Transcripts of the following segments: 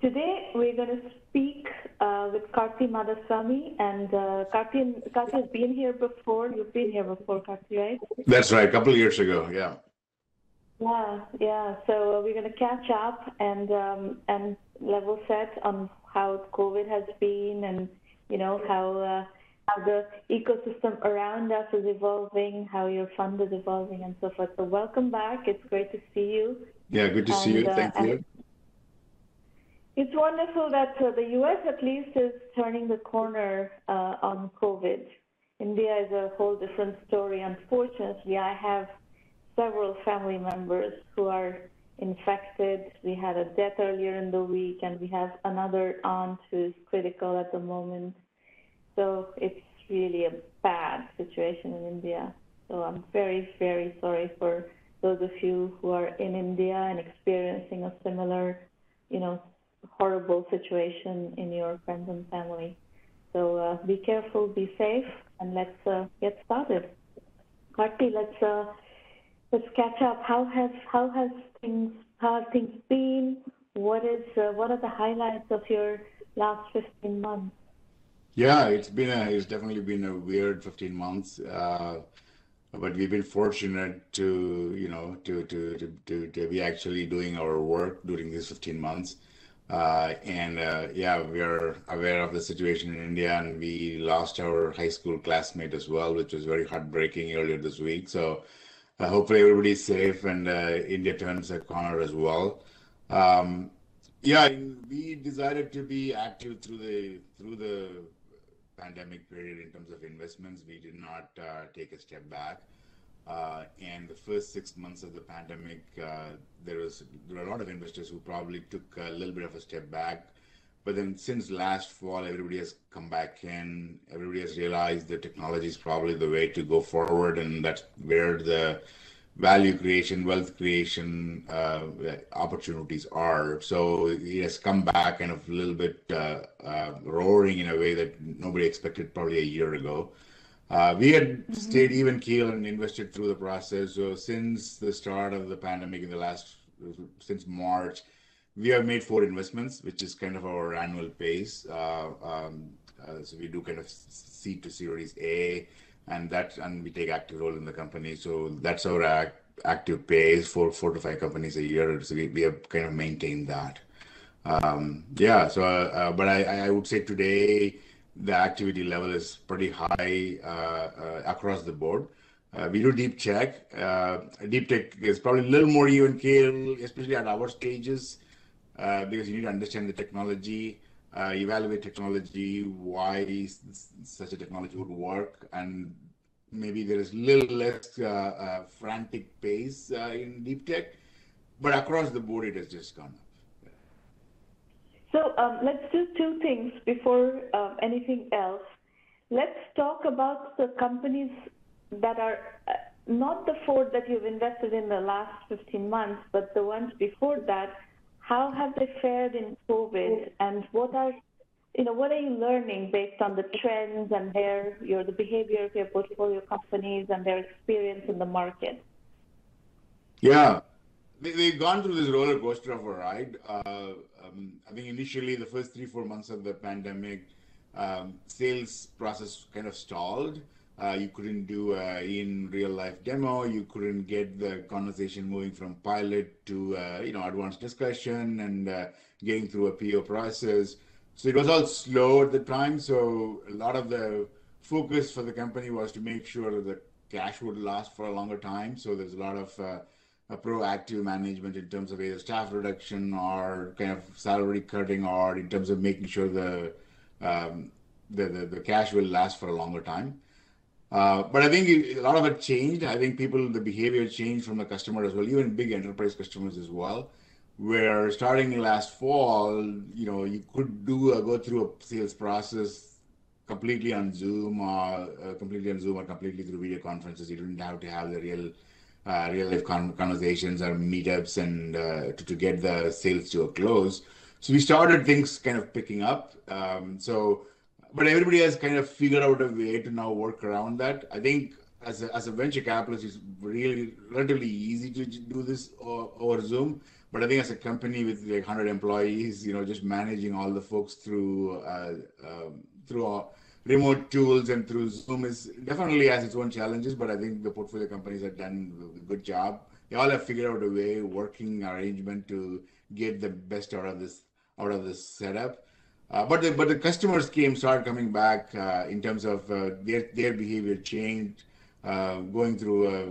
Today we're going to speak uh, with Karti Madasamy, and uh, Karti, Karti has been here before. You've been here before, Karti, right? That's right, a couple of years ago, yeah. Yeah, yeah. So uh, we're going to catch up and um, and level set on how COVID has been, and you know how uh, how the ecosystem around us is evolving, how your fund is evolving, and so forth. So welcome back. It's great to see you. Yeah, good to see And, you. uh, Thank you. It's wonderful that uh, the U.S. at least is turning the corner uh, on COVID. India is a whole different story. Unfortunately, I have several family members who are infected. We had a death earlier in the week, and we have another aunt who is critical at the moment. So it's really a bad situation in India. So I'm very, very sorry for those of you who are in India and experiencing a similar, you know, horrible situation in your friends and family. So uh, be careful, be safe, and let's uh, get started. Karti, let's uh, let's catch up. How has how has things how have things been? What is uh, what are the highlights of your last 15 months? Yeah, it's been a, it's definitely been a weird 15 months. Uh, but we've been fortunate to, you know, to, to, to, to, to be actually doing our work during these 15 months. Uh, and uh, yeah, we are aware of the situation in India, and we lost our high school classmate as well, which was very heartbreaking earlier this week. So uh, hopefully everybody's safe and India turns a corner as well. Um, yeah, we decided to be active through the through the pandemic period in terms of investments. We did not uh, take a step back. Uh, and the first six months of the pandemic, uh, there was there were a lot of investors who probably took a little bit of a step back. But then since last fall, everybody has come back in. Everybody has realized that technology is probably the way to go forward, and that's where the value creation, wealth creation uh, opportunities are. So it has come back kind of a little bit uh, uh, roaring in a way that nobody expected probably a year ago. Uh, we had stayed even keel and invested through the process. So since the start of the pandemic in the last, since March, we have made four investments, which is kind of our annual pace. Uh, um, uh, so we do kind of seed to Series A, and that and we take active role in the company. So that's our act, active pace for four to five companies a year. So we, we have kind of maintained that. Um, yeah. So, uh, but I, I would say today the activity level is pretty high uh, uh, across the board. Uh, we do deep. Uh, deep tech is probably a little more even keel, especially at our stages, because you need to understand the technology, evaluate technology, why such a technology would work, and maybe there is a little less frantic pace in deep tech, but across the board it has just gone up. So um, let's do two things before um, anything else. Let's talk about the companies that are uh, not the four that you've invested in the last 15 months, but the ones before that. How have they fared in COVID, and what are you know what are you learning based on the trends and their your the behavior of your portfolio companies and their experience in the market? Yeah, we, we've gone through this roller coaster of a ride. Uh, um, I think initially the first three, four months of the pandemic, um, sales process kind of stalled. Uh, you couldn't do a in real life demo. You couldn't get the conversation moving from pilot to uh, you know advanced discussion and uh, getting through a PO process. So it was all slow at the time. So a lot of the focus for the company was to make sure that the cash would last for a longer time. So there's a lot of uh, proactive management in terms of either staff reduction or kind of salary cutting or in terms of making sure the um, the, the, the cash will last for a longer time. Uh, but I think it- a lot of it changed. I think people, the behavior changed from the customer as well, even big enterprise customers as well. Where starting last fall, you know, you could do a, go through a sales process completely on Zoom or uh, completely on Zoom or completely through video conferences. You didn't have to have the real uh, real life con- conversations or meetups and uh, to, to get the sales to a close. So we started things kind of picking up. Um, so, but everybody has kind of figured out a way to now work around that. I think as a, as a venture capitalist, it's really relatively easy to do this over Zoom. But I think as a company with like 100 employees, you know, just managing all the folks through uh, um, through our remote tools and through Zoom is definitely has its own challenges. But I think the portfolio companies have done a good job. They all have figured out a way, working arrangement to get the best out of this out of this setup. Uh, but the but the customers came started coming back uh, in terms of uh, their their behavior changed, uh, going through uh,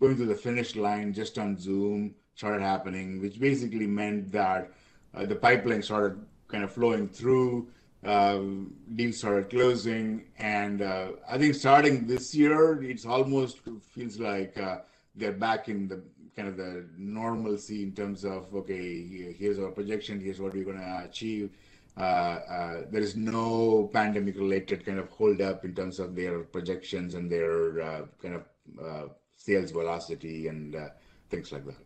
going through the finish line just on Zoom started happening, which basically meant that uh, the pipeline started kind of flowing through, um, deals started closing, and uh, I think starting this year, it's almost feels like uh, they're back in the kind of the normalcy in terms of okay, here's our projection, here's what we're going to achieve. Uh, uh, there is no pandemic related kind of hold up in terms of their projections and their uh, kind of sales velocity and things like that.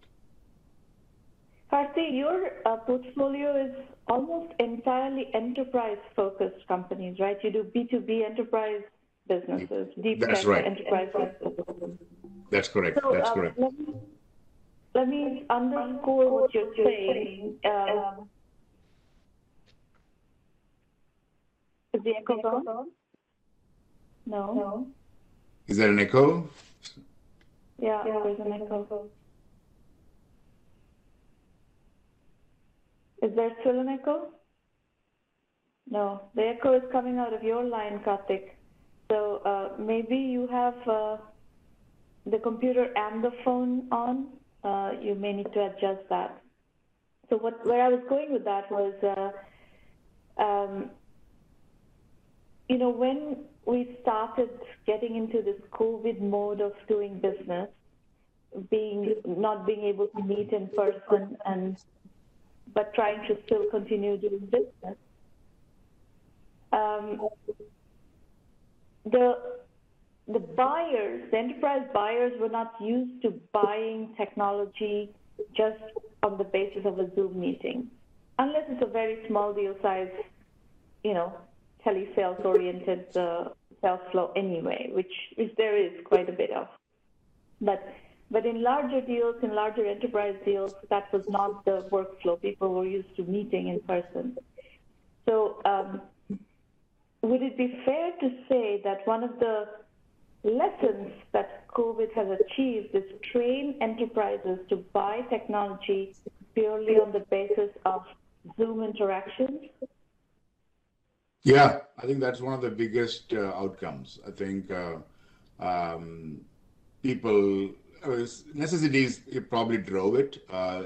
Karthi, your uh, portfolio is almost entirely enterprise-focused companies, right? You do B2B enterprise businesses, deep That's tech right. enterprise businesses. That's correct. So, That's uh, correct. Let me, let me underscore what you're saying. Um, is the echo gone? No. Is there an echo? Yeah, there's an echo. Is there still an echo? No, the echo is coming out of your line, Karthik. So uh, maybe you have uh, the computer and the phone on. Uh, you may need to adjust that. So what, where I was going with that was, uh, um, you know, when we started getting into this COVID mode of doing business, being not being able to meet in person and but trying to still continue doing business. Um, the the buyers, the enterprise buyers, were not used to buying technology just on the basis of a Zoom meeting, unless it's a very small deal size, you know, telesales oriented uh, sales flow anyway, which which there is quite a bit of, but but in larger deals, in larger enterprise deals, that was not the workflow. People were used to meeting in person. So, um, would it be fair to say that one of the lessons that COVID has achieved is train enterprises to buy technology purely on the basis of Zoom interactions? Yeah, I think that's one of the biggest uh, outcomes. I think uh, um, people necessities it probably drove it. Uh, uh,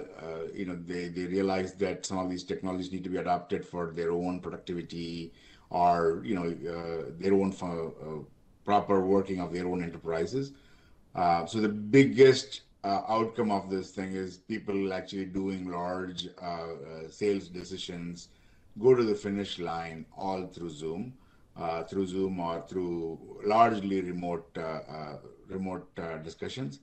you know, they they realized that some of these technologies need to be adopted for their own productivity or you know uh, their own uh, proper working of their own enterprises. Uh, so the biggest uh, outcome of this thing is people actually doing large sales decisions go to the finish line all through Zoom. through Zoom or through largely remote remote discussions.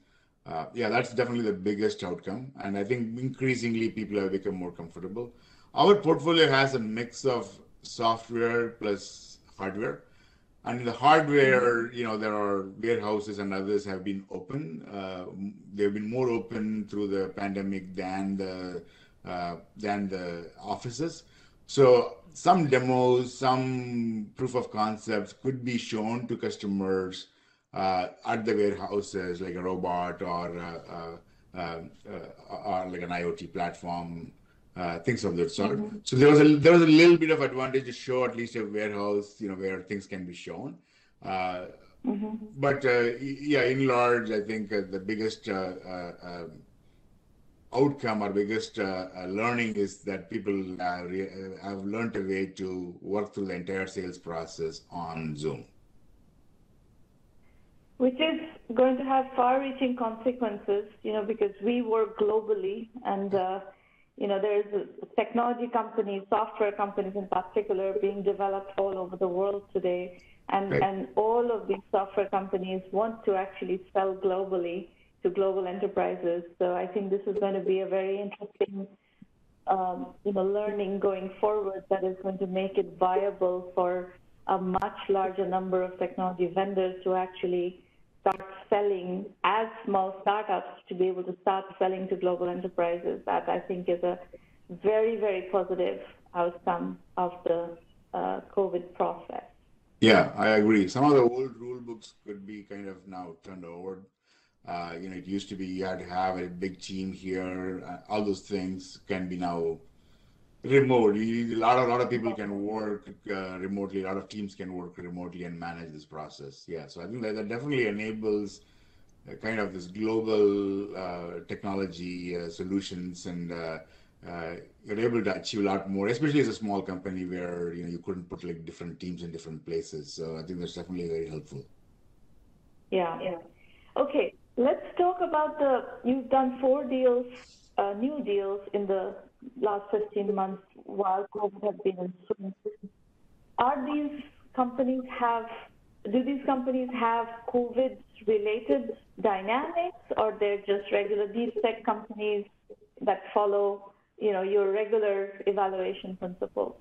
Uh, yeah, that's definitely the biggest outcome. And I think increasingly people have become more comfortable. Our portfolio has a mix of software plus hardware. And the hardware, you know, there are warehouses and others have been open. Uh, they've been more open through the pandemic than the uh, than the offices. So some demos, some proof of concepts could be shown to customers at the warehouses, like a robot or uh, uh, or like an IoT platform, things of that sort. Mm-hmm. So there was a there was a little bit of advantage to show at least a warehouse, you know, where things can be shown. Mm-hmm. But yeah, in large, I think the biggest um, outcome or biggest uh, uh, learning is that people uh, have learned a way to work through the entire sales process on Zoom which is going to have far-reaching consequences, you know, because we work globally and, uh, you know, there's technology companies, software companies in particular being developed all over the world today. And, right. and all of these software companies want to actually sell globally to global enterprises. So I think this is going to be a very interesting, um, you know, learning going forward that is going to make it viable for a much larger number of technology vendors to actually start selling as small startups to be able to start selling to global enterprises. That I think is a very, very positive outcome of the uh, COVID process. Yeah, I agree. Some of the old rule books could be kind of now turned over. Uh, you know, it used to be you had to have a big team here. Uh, all those things can be now remote. a lot of lot of people can work uh, remotely. A lot of teams can work remotely and manage this process. Yeah, so I think that, that definitely enables uh, kind of this global uh, technology uh, solutions, and uh, uh, you're able to achieve a lot more, especially as a small company where you know you couldn't put like different teams in different places. So I think that's definitely very helpful. Yeah. Yeah. Okay. Let's talk about the. You've done four deals, new deals in the last 15 months while COVID has been in. Are these companies have, do these companies have COVID-related dynamics, or they're just regular deep tech companies that follow, you know, your regular evaluation principles?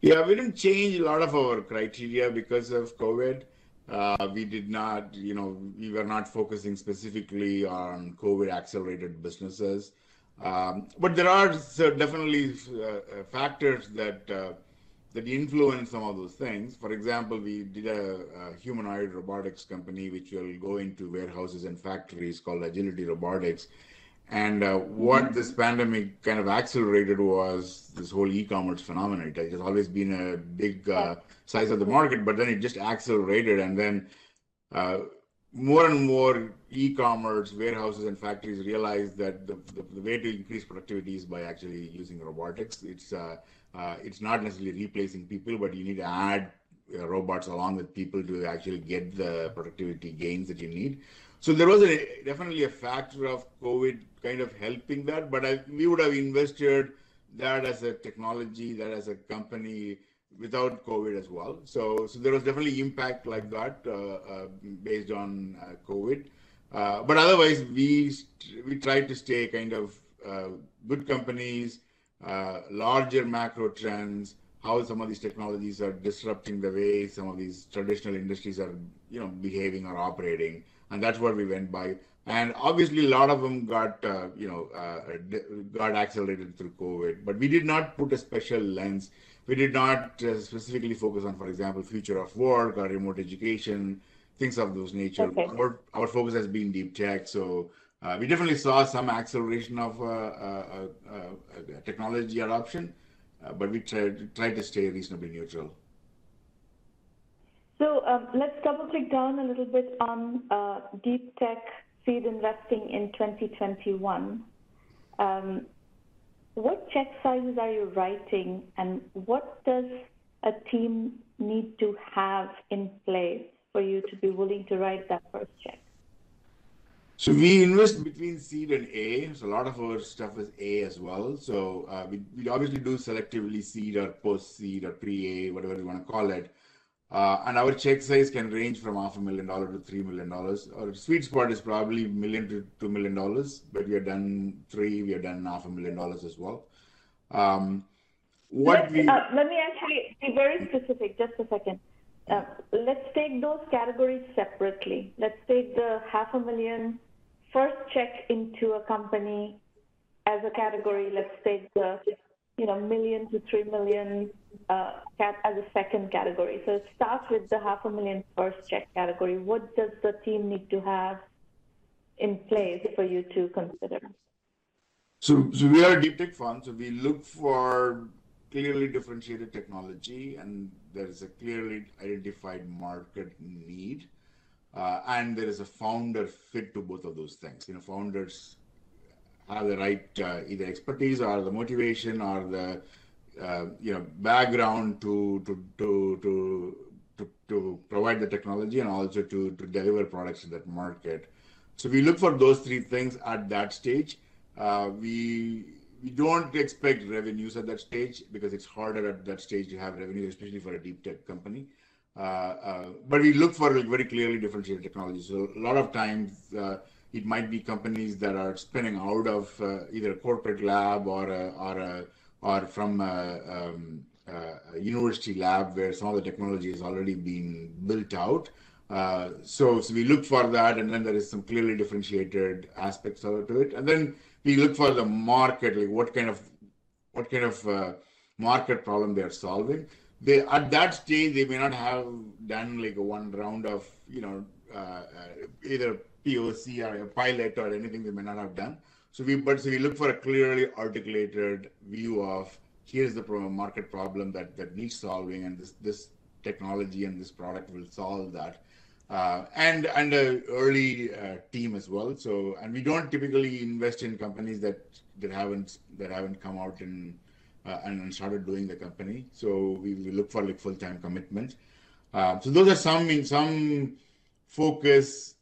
Yeah, we didn't change a lot of our criteria because of COVID. Uh, we did not, you know, we were not focusing specifically on COVID accelerated businesses. Um, but there are definitely uh, uh, factors that uh, that influence some of those things. For example, we did a, a, humanoid robotics company which will go into warehouses and factories called Agility Robotics. And uh, what this pandemic kind of accelerated was this whole e-commerce phenomenon. It has always been a big uh, size of the market, but then it just accelerated. And then uh, more and more e-commerce warehouses and factories realize that the, the, the, way to increase productivity is by actually using robotics. It's uh, uh, it's not necessarily replacing people, but you need to add uh, robots along with people to actually get the productivity gains that you need. So there was a, definitely a factor of COVID kind of helping that, but I, we would have invested that as a technology, that as a company without COVID as well. So, so there was definitely impact like that uh, uh, based on uh, COVID. Uh, but otherwise, we we tried to stay kind of uh, good companies, uh, larger macro trends, how some of these technologies are disrupting the way some of these traditional industries are, you know, behaving or operating, and that's what we went by. And obviously, a lot of them got, you know, got accelerated through COVID. But we did not put a special lens we did not uh, specifically focus on, for example, future of work or remote education, things of those nature. Okay. Our, our focus has been deep tech. So uh, we definitely saw some acceleration of uh, uh, uh, uh technology adoption, but we tried, tried to stay reasonably neutral. So um, let's double click down a little bit on deep tech seed investing in 2021. Um, what check sizes are you writing and what does a team need to have in place for you to be willing to write that first check? So we invest between seed and A. So a lot of our stuff is A as well. So uh, we, we obviously do selectively seed or post seed or pre A, whatever you want to call it. Uh, and our check size can range from half a million dollar to three million dollars. Our sweet spot is probably million to two million dollars, but we have done three, we have done half a million dollars as well. Um, what we uh, let me actually be very specific. Just a second. Uh, let's take those categories separately. Let's take the half a million first check into a company as a category. Let's take the you know million to three million uh, cat as a second category. So it starts with the half a million first check category. What does the team need to have in place for you to consider? So, so we are a deep tech fund. So we look for clearly differentiated technology, and there is a clearly identified market need, uh, and there is a founder fit to both of those things. You know, founders have the right uh, either expertise or the motivation or the uh, you know background to to to to to, to provide the technology and also to to deliver products to that market. So we look for those three things at that stage. Uh, we we don't expect revenues at that stage because it's harder at that stage to have revenue, especially for a deep tech company. Uh, uh, but we look for like, very clearly differentiated technology. So a lot of times uh, it might be companies that are spinning out of uh, either a corporate lab or a, or a or from a, um, a, university lab where some of the technology has already been built out. Uh, so, so we look for that, and then there is some clearly differentiated aspects to it, and then we look for the market, like what kind of what kind of uh, market problem they are solving. They at that stage they may not have done like one round of you know uh, uh either POC or a pilot or anything they may not have done. So we but so we look for a clearly articulated view of here's the market problem that that needs solving, and this this technology and this product will solve that. Uh, and and a early uh, team as well. So and we don't typically invest in companies that that haven't that haven't come out and uh, and started doing the company. So we, we look for like full time commitment. Uh, so those are some in some focus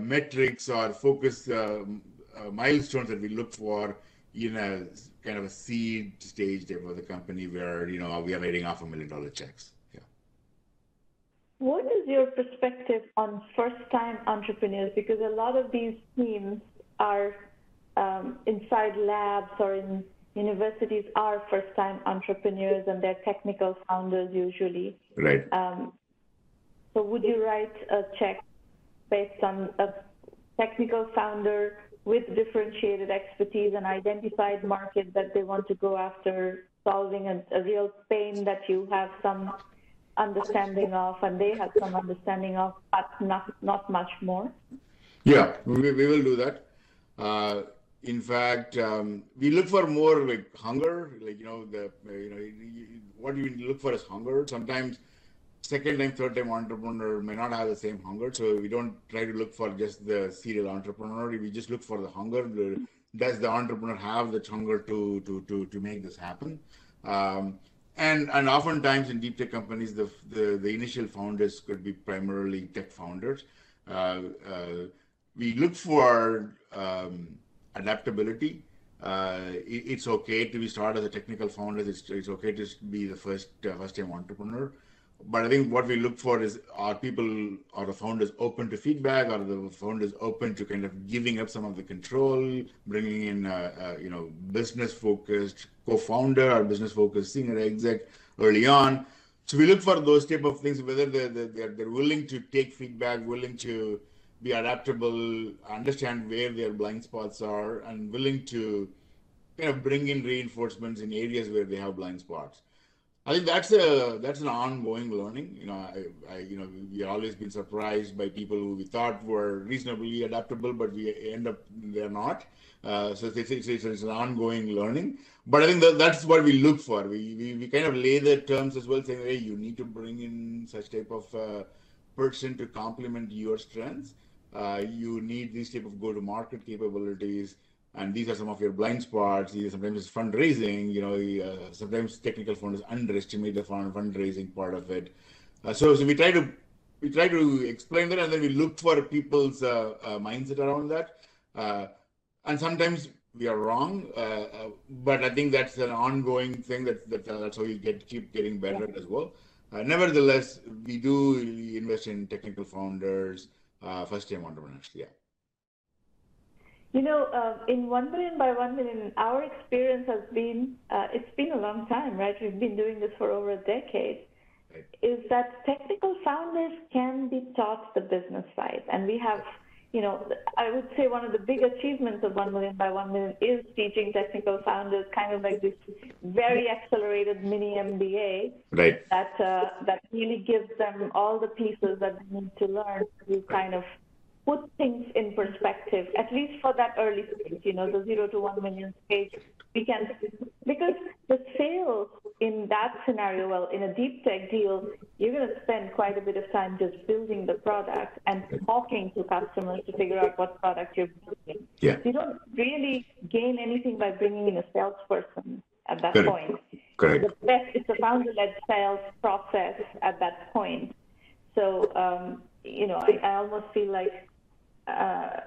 metrics or focus milestones that we look for in a kind of a seed stage there for the company where you know we are writing off a million dollar checks. Yeah. What is your perspective on first time entrepreneurs? Because a lot of these teams are um, inside labs or in universities are first time entrepreneurs and they're technical founders usually. Right. Um, so would you write a check based on a technical founder with differentiated expertise and identified market that they want to go after, solving a, a real pain that you have some understanding of and they have some understanding of, but not, not much more? Yeah, we, we will do that. Uh, in fact, um, we look for more like hunger, like you know the you know what do you look for is hunger. Sometimes second time, third time entrepreneur may not have the same hunger, so we don't try to look for just the serial entrepreneur. We just look for the hunger. Does the entrepreneur have the hunger to to to to make this happen? Um, and and oftentimes in deep tech companies, the the, the initial founders could be primarily tech founders. Uh, uh, we look for um, adaptability. Uh, it, it's okay to be start as a technical founder. It's, it's okay to be the first uh, first time entrepreneur. But I think what we look for is are people are the founders open to feedback? Are the founders open to kind of giving up some of the control, bringing in uh, you know business focused co-founder or business focused senior exec early on? So we look for those type of things, whether they're, they're, they're willing to take feedback, willing to be adaptable, understand where their blind spots are, and willing to kind of bring in reinforcements in areas where they have blind spots. I think that's a that's an ongoing learning. You know, I, I you know we always been surprised by people who we thought were reasonably adaptable, but we end up they're not. Uh, so it's, it's, it's, an ongoing learning. But I think that that's what we look for. We, we we kind of lay the terms as well, saying, hey, you need to bring in such type of uh, person to complement your strengths uh, you need these type of go-to-market capabilities, and these are some of your blind spots. Sometimes it's fundraising. You know, uh, sometimes technical founders underestimate the fund fundraising part of it. Uh, so, so we try to we try to explain that, and then we look for people's uh, uh, mindset around that. Uh, and sometimes we are wrong, but I think that's an ongoing thing. That, that that's how you get keep getting better yeah. as well. nevertheless, we do invest in technical founders uh, first time entrepreneurs. Yeah. You know, uh, in one million by one million, our experience has been uh, it's been a long time, right? We've been doing this for over a decade. Right. Is that technical founders can be taught the business side, and we have you know, I would say one of the big achievements of 1 million by 1 million is teaching technical founders kind of like this very accelerated mini MBA right. that uh, that really gives them all the pieces that they need to learn to kind of put things in perspective, at least for that early stage, you know, the zero to 1 million stage. We can, because the sales in that scenario, well, in a deep tech deal, you're going to spend quite a bit of time just building the product and talking to customers to figure out what product you're building. Yeah. You don't really gain anything by bringing in a salesperson at that Correct. point. Correct. The best, it's a founder-led sales process at that point. So, um, you know, I, I almost feel like uh,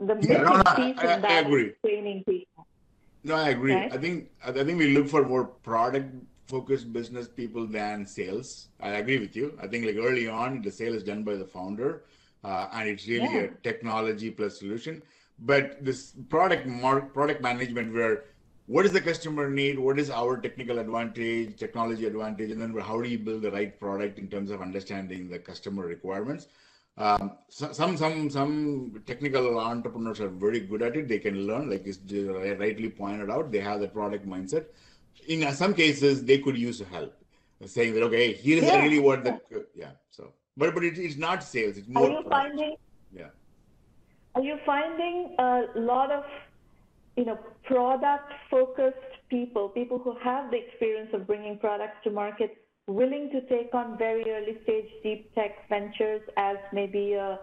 the yeah, no, piece I, I agree. training people. No, I agree. Okay? I think I think we look for more product focused business people than sales. I agree with you. I think like early on, the sale is done by the founder, uh, and it's really yeah. a technology plus solution. But this product mar- product management, where what is the customer need? What is our technical advantage, technology advantage, and then how do you build the right product in terms of understanding the customer requirements? Um, so, some some some technical entrepreneurs are very good at it. They can learn, like is rightly pointed out. They have the product mindset. In some cases, they could use help, saying that okay, here's yeah. really what the yeah. So, but but it, it's not sales. It's more. Are you finding? Yeah. Are you finding a lot of you know, product focused people, people who have the experience of bringing products to market, willing to take on very early stage deep tech ventures as maybe a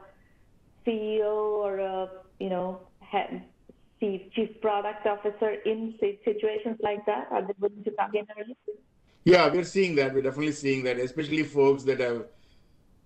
CEO or a, you know, head, chief product officer in situations like that? Are they willing to come in early? Yeah, we're seeing that. We're definitely seeing that, especially folks that have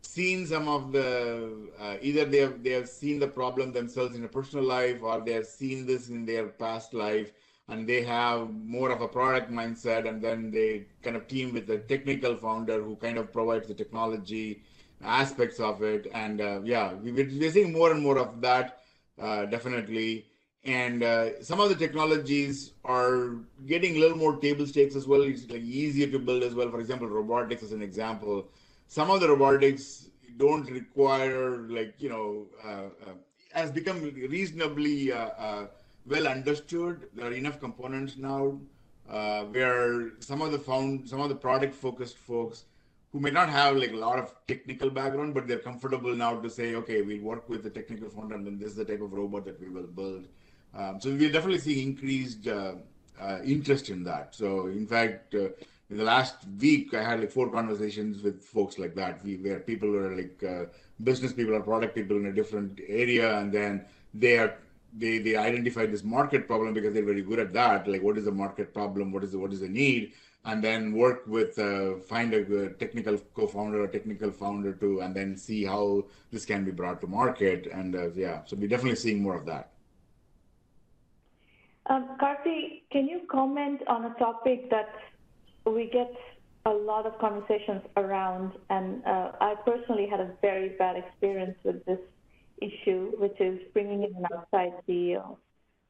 seen some of the uh, either they have they have seen the problem themselves in a personal life or they have seen this in their past life and they have more of a product mindset and then they kind of team with the technical founder who kind of provides the technology aspects of it. And uh, yeah we, we're seeing more and more of that uh, definitely. And uh, some of the technologies are getting a little more table stakes as well. It's like easier to build as well. For example robotics as an example. Some of the robotics don't require like you know uh, uh, has become reasonably uh, well understood. There are enough components now uh, where some of the found some of the product focused folks who may not have like a lot of technical background, but they're comfortable now to say, okay, we'll work with the technical founder, and then this is the type of robot that we will build. Um, so we're definitely seeing increased uh, interest in that. So in fact in the last week, I had like four conversations with folks like that, we, where people were like uh, business people or product people in a different area, and then they are they they identified this market problem because they're very good at that. Like, what is the market problem? What is the what is the need? And then work with uh, find a, a technical co-founder or technical founder to, and then see how this can be brought to market. And uh, yeah, so we're definitely seeing more of that. Um, Karthi, can you comment on a topic that we get a lot of conversations around, and uh, I personally had a very bad experience with this issue, which is bringing in an outside CEO.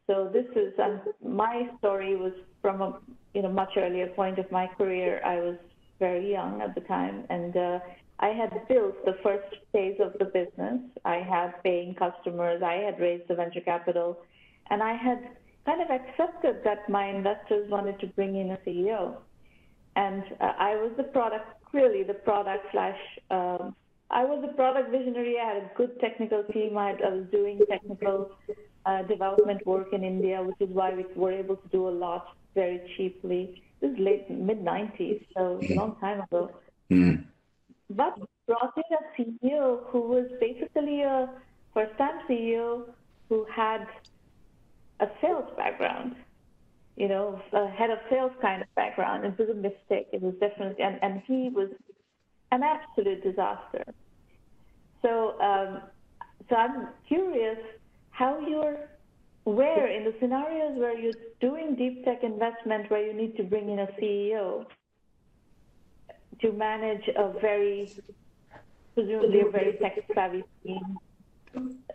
So this is um, my story was from a you know much earlier point of my career. I was very young at the time, and uh, I had built the first phase of the business. I had paying customers. I had raised the venture capital, and I had kind of accepted that my investors wanted to bring in a CEO and uh, I was the product, really the product slash. Um, I was a product visionary. I had a good technical team. I, I was doing technical uh, development work in India, which is why we were able to do a lot very cheaply. This is late mid 90s, so a long time ago. Mm. But brought in a CEO who was basically a first time CEO who had a sales background you know, a head of sales kind of background. It was a mistake. It was definitely, and, and he was an absolute disaster. So, um, so I'm curious how you're, where in the scenarios where you're doing deep tech investment, where you need to bring in a CEO to manage a very, presumably a very tech savvy team,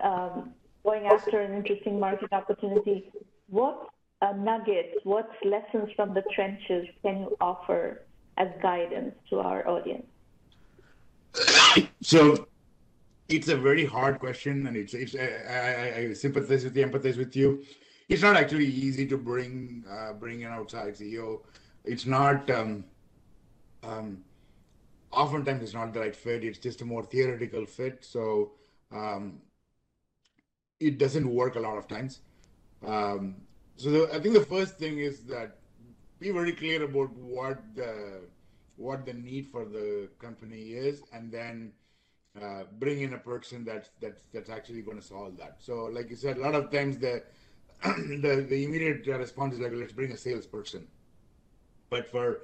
um, going after an interesting market opportunity. What uh, nuggets, what lessons from the trenches can you offer as guidance to our audience? So it's a very hard question, and it's, it's I, I, I sympathize with you, empathize with you. It's not actually easy to bring uh, bring an outside CEO. It's not. Um, um, oftentimes, it's not the right fit. It's just a more theoretical fit. So um, it doesn't work a lot of times. Um, so the, I think the first thing is that be very clear about what the what the need for the company is, and then uh, bring in a person that's that's that's actually going to solve that. So, like you said, a lot of times the the, the immediate response is like, let's bring a salesperson. But for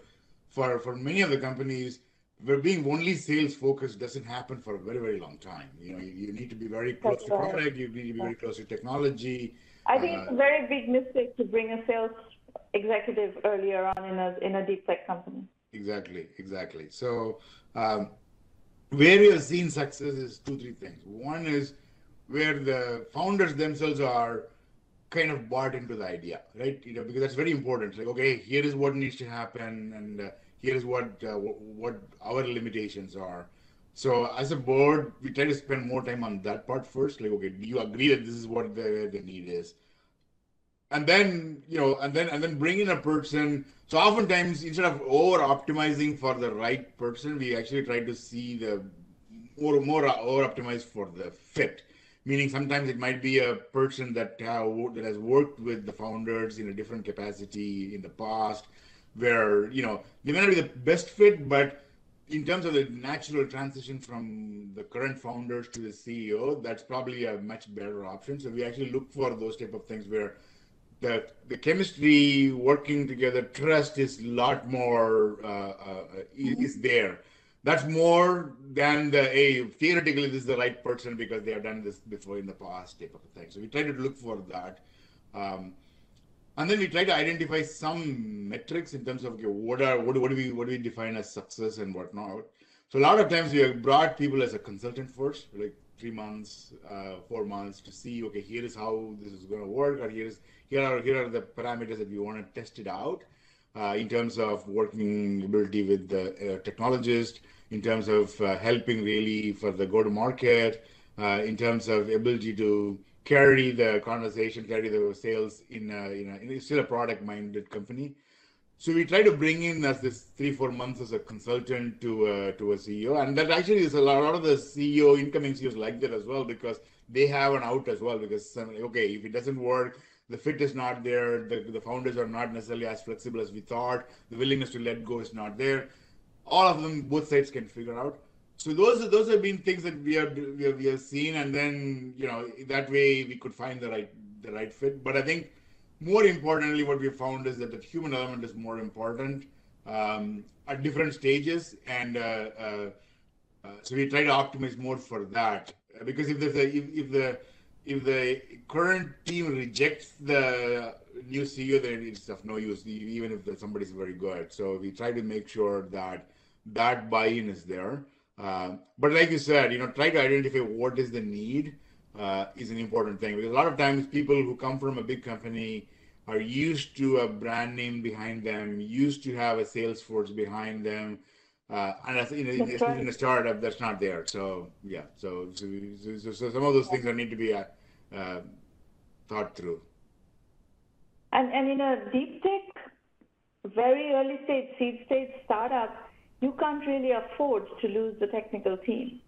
for for many of the companies, where being only sales focused doesn't happen for a very very long time. You know, you, you need to be very close that's to right. product. You need to be very close to technology. I think uh, it's a very big mistake to bring a sales executive earlier on in a in a deep tech company. Exactly, exactly. So um, where have seen success is two, three things. One is where the founders themselves are kind of bought into the idea, right? You know, because that's very important. Like, okay, here is what needs to happen, and uh, here is what uh, what our limitations are. So as a board, we try to spend more time on that part first. Like, okay, do you agree that this is what the, the need is? And then, you know, and then and then bring in a person. So oftentimes, instead of over optimizing for the right person, we actually try to see the more more over optimized for the fit. Meaning, sometimes it might be a person that uh, that has worked with the founders in a different capacity in the past, where you know they may not be the best fit, but in terms of the natural transition from the current founders to the CEO, that's probably a much better option. So we actually look for those type of things where the the chemistry working together, trust is a lot more uh, uh, is there. That's more than the a theoretically this is the right person because they have done this before in the past type of thing. So we try to look for that. Um, and then we try to identify some metrics in terms of okay, what are what, what do we what do we define as success and whatnot. So a lot of times we have brought people as a consultant first, like three months, uh, four months, to see okay, here is how this is going to work, or here is here are here are the parameters that we want to test it out uh, in terms of working ability with the uh, technologist, in terms of uh, helping really for the go to market, uh, in terms of ability to carry the conversation, carry the sales in a, in a, in still a product minded company. So we try to bring in as this three four months as a consultant to uh, to a CEO, and that actually is a lot, a lot of the CEO incoming CEOs like that as well because they have an out as well because okay if it doesn't work the fit is not there. The, the founders are not necessarily as flexible as we thought. The willingness to let go is not there. All of them both sides can figure out. So those those have been things that we have we have, we have seen, and then you know that way we could find the right the right fit. But I think more importantly, what we found is that the human element is more important um, at different stages, and uh, uh, uh, so we try to optimize more for that. Because if the if, if the if the current team rejects the new CEO, then it's of no use, even if somebody's very good. So we try to make sure that that buy-in is there. Uh, but like you said, you know, try to identify what is the need uh, is an important thing because a lot of times people who come from a big company are used to a brand name behind them, used to have a sales force behind them. Uh, and as, in, in, right. in, a startup, that's not there. So yeah, so so, so, so some of those things are need to be uh, uh, thought through. And and in a deep tech, very early stage, seed stage startup, you can't really afford to lose the technical team.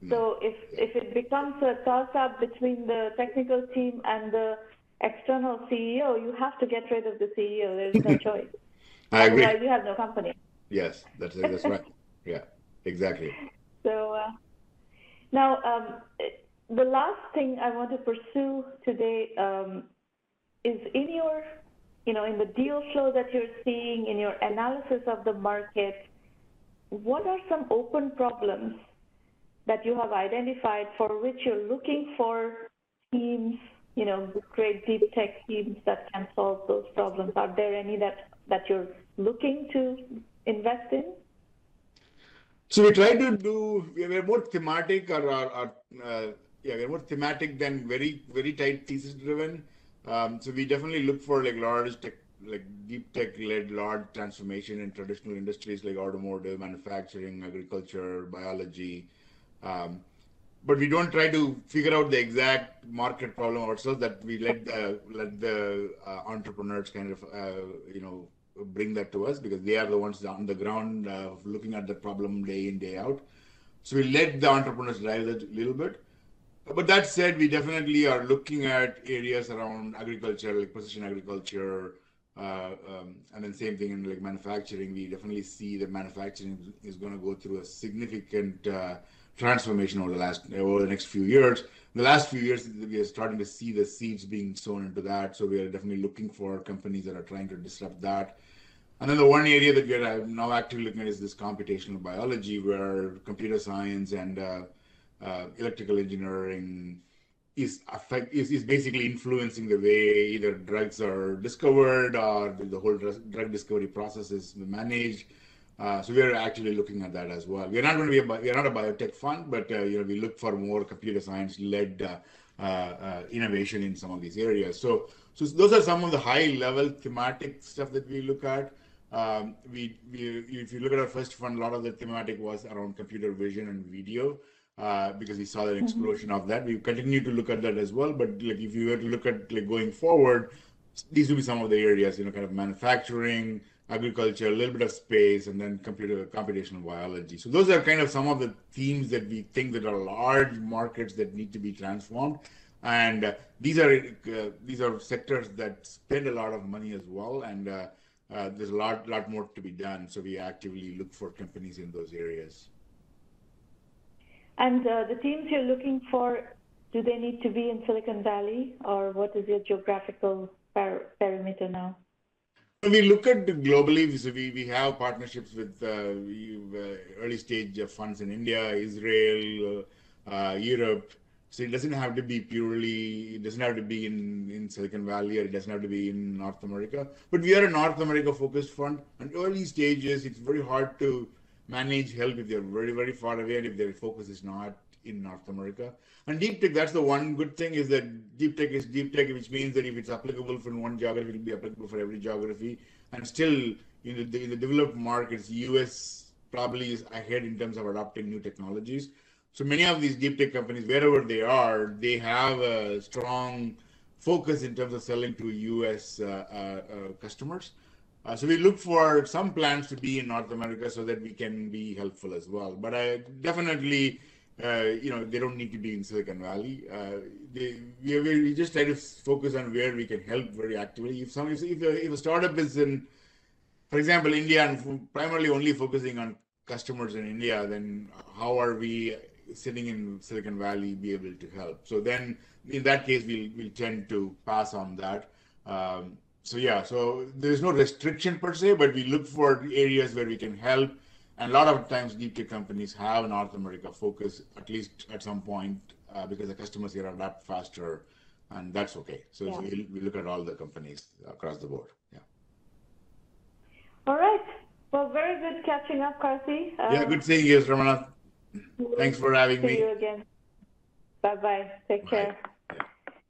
No. So if if it becomes a toss-up between the technical team and the external CEO, you have to get rid of the CEO. There's no choice. I agree. Otherwise, you have no company. Yes, that's that's right. Yeah, exactly. So uh, now um, the last thing I want to pursue today um, is in your, you know, in the deal flow that you're seeing, in your analysis of the market what are some open problems that you have identified for which you're looking for teams, you know, great deep tech teams that can solve those problems? Are there any that, that you're looking to invest in? So we try to do, we're more thematic or, or, or uh, yeah, we're more thematic than very, very tight thesis driven. Um, so we definitely look for like large tech like deep tech led large transformation in traditional industries like automotive, manufacturing, agriculture, biology. Um, but we don't try to figure out the exact market problem ourselves. That we let the let the uh, entrepreneurs kind of uh, you know bring that to us because they are the ones on the ground uh, looking at the problem day in day out. So we let the entrepreneurs drive that a little bit. But that said, we definitely are looking at areas around agriculture, like precision agriculture, uh, um, and then same thing in like manufacturing, we definitely see that manufacturing is going to go through a significant uh, transformation over the last over the next few years. The last few years, we are starting to see the seeds being sown into that. So we are definitely looking for companies that are trying to disrupt that. And then the one area that we are now actively looking at is this computational biology, where computer science and uh, uh electrical engineering is affect is, is basically influencing the way either drugs are discovered or the whole drug discovery process is managed. Uh, so we are actually looking at that as well. We are not going to be a, we are not a biotech fund, but uh, you know we look for more computer science led uh, uh, uh, innovation in some of these areas. So So those are some of the high-level thematic stuff that we look at. Um, we, we, if you look at our first fund, a lot of the thematic was around computer vision and video. Uh, because we saw an explosion of that. We continue to look at that as well. But like if you were to look at like going forward, these will be some of the areas, you know, kind of manufacturing, agriculture, a little bit of space, and then computer computational biology. So those are kind of some of the themes that we think that are large markets that need to be transformed. And uh, these are uh, these are sectors that spend a lot of money as well, and uh, uh there's a lot lot more to be done. So we actively look for companies in those areas. And uh, the teams you're looking for, do they need to be in Silicon Valley, or what is your geographical per perimeter now? We look at globally, we, we have partnerships with uh, uh early stage funds in India, Israel, uh, uh, Europe. So it doesn't have to be purely, it doesn't have to be in, in Silicon Valley or it doesn't have to be in North America. But we are a North America focused fund. And early stages, it's very hard to manage help if they're very, very far away and if their focus is not in North America. And deep tech, that's the one good thing is that deep tech is deep tech, which means that if it's applicable for one geography, it'll be applicable for every geography. And still, in the, in the developed markets, US probably is ahead in terms of adopting new technologies. So many of these deep tech companies, wherever they are, they have a strong focus in terms of selling to US uh, uh, uh, customers. Uh, so we look for some plans to be in North America so that we can be helpful as well. But I definitely, uh, you know, they don't need to be in Silicon Valley. Uh, they, we, we just try to focus on where we can help very actively. If some, if, if, a, if a startup is in, for example, India and primarily only focusing on customers in India, then how are we sitting in Silicon Valley be able to help? So then, in that case, we'll we'll tend to pass on that. Um, so yeah, so there's no restriction per se, but we look for areas where we can help. And a lot of times, deep tech companies have North America focus at least at some point uh, because the customers here adapt faster, and that's okay. So, yeah. we, we look at all the companies across the board. Yeah. All right. Well, very good catching up, Karthee. Um, yeah, good seeing you, Ramana. Thanks for having see me. See you again. Bye bye. Take Bye. care.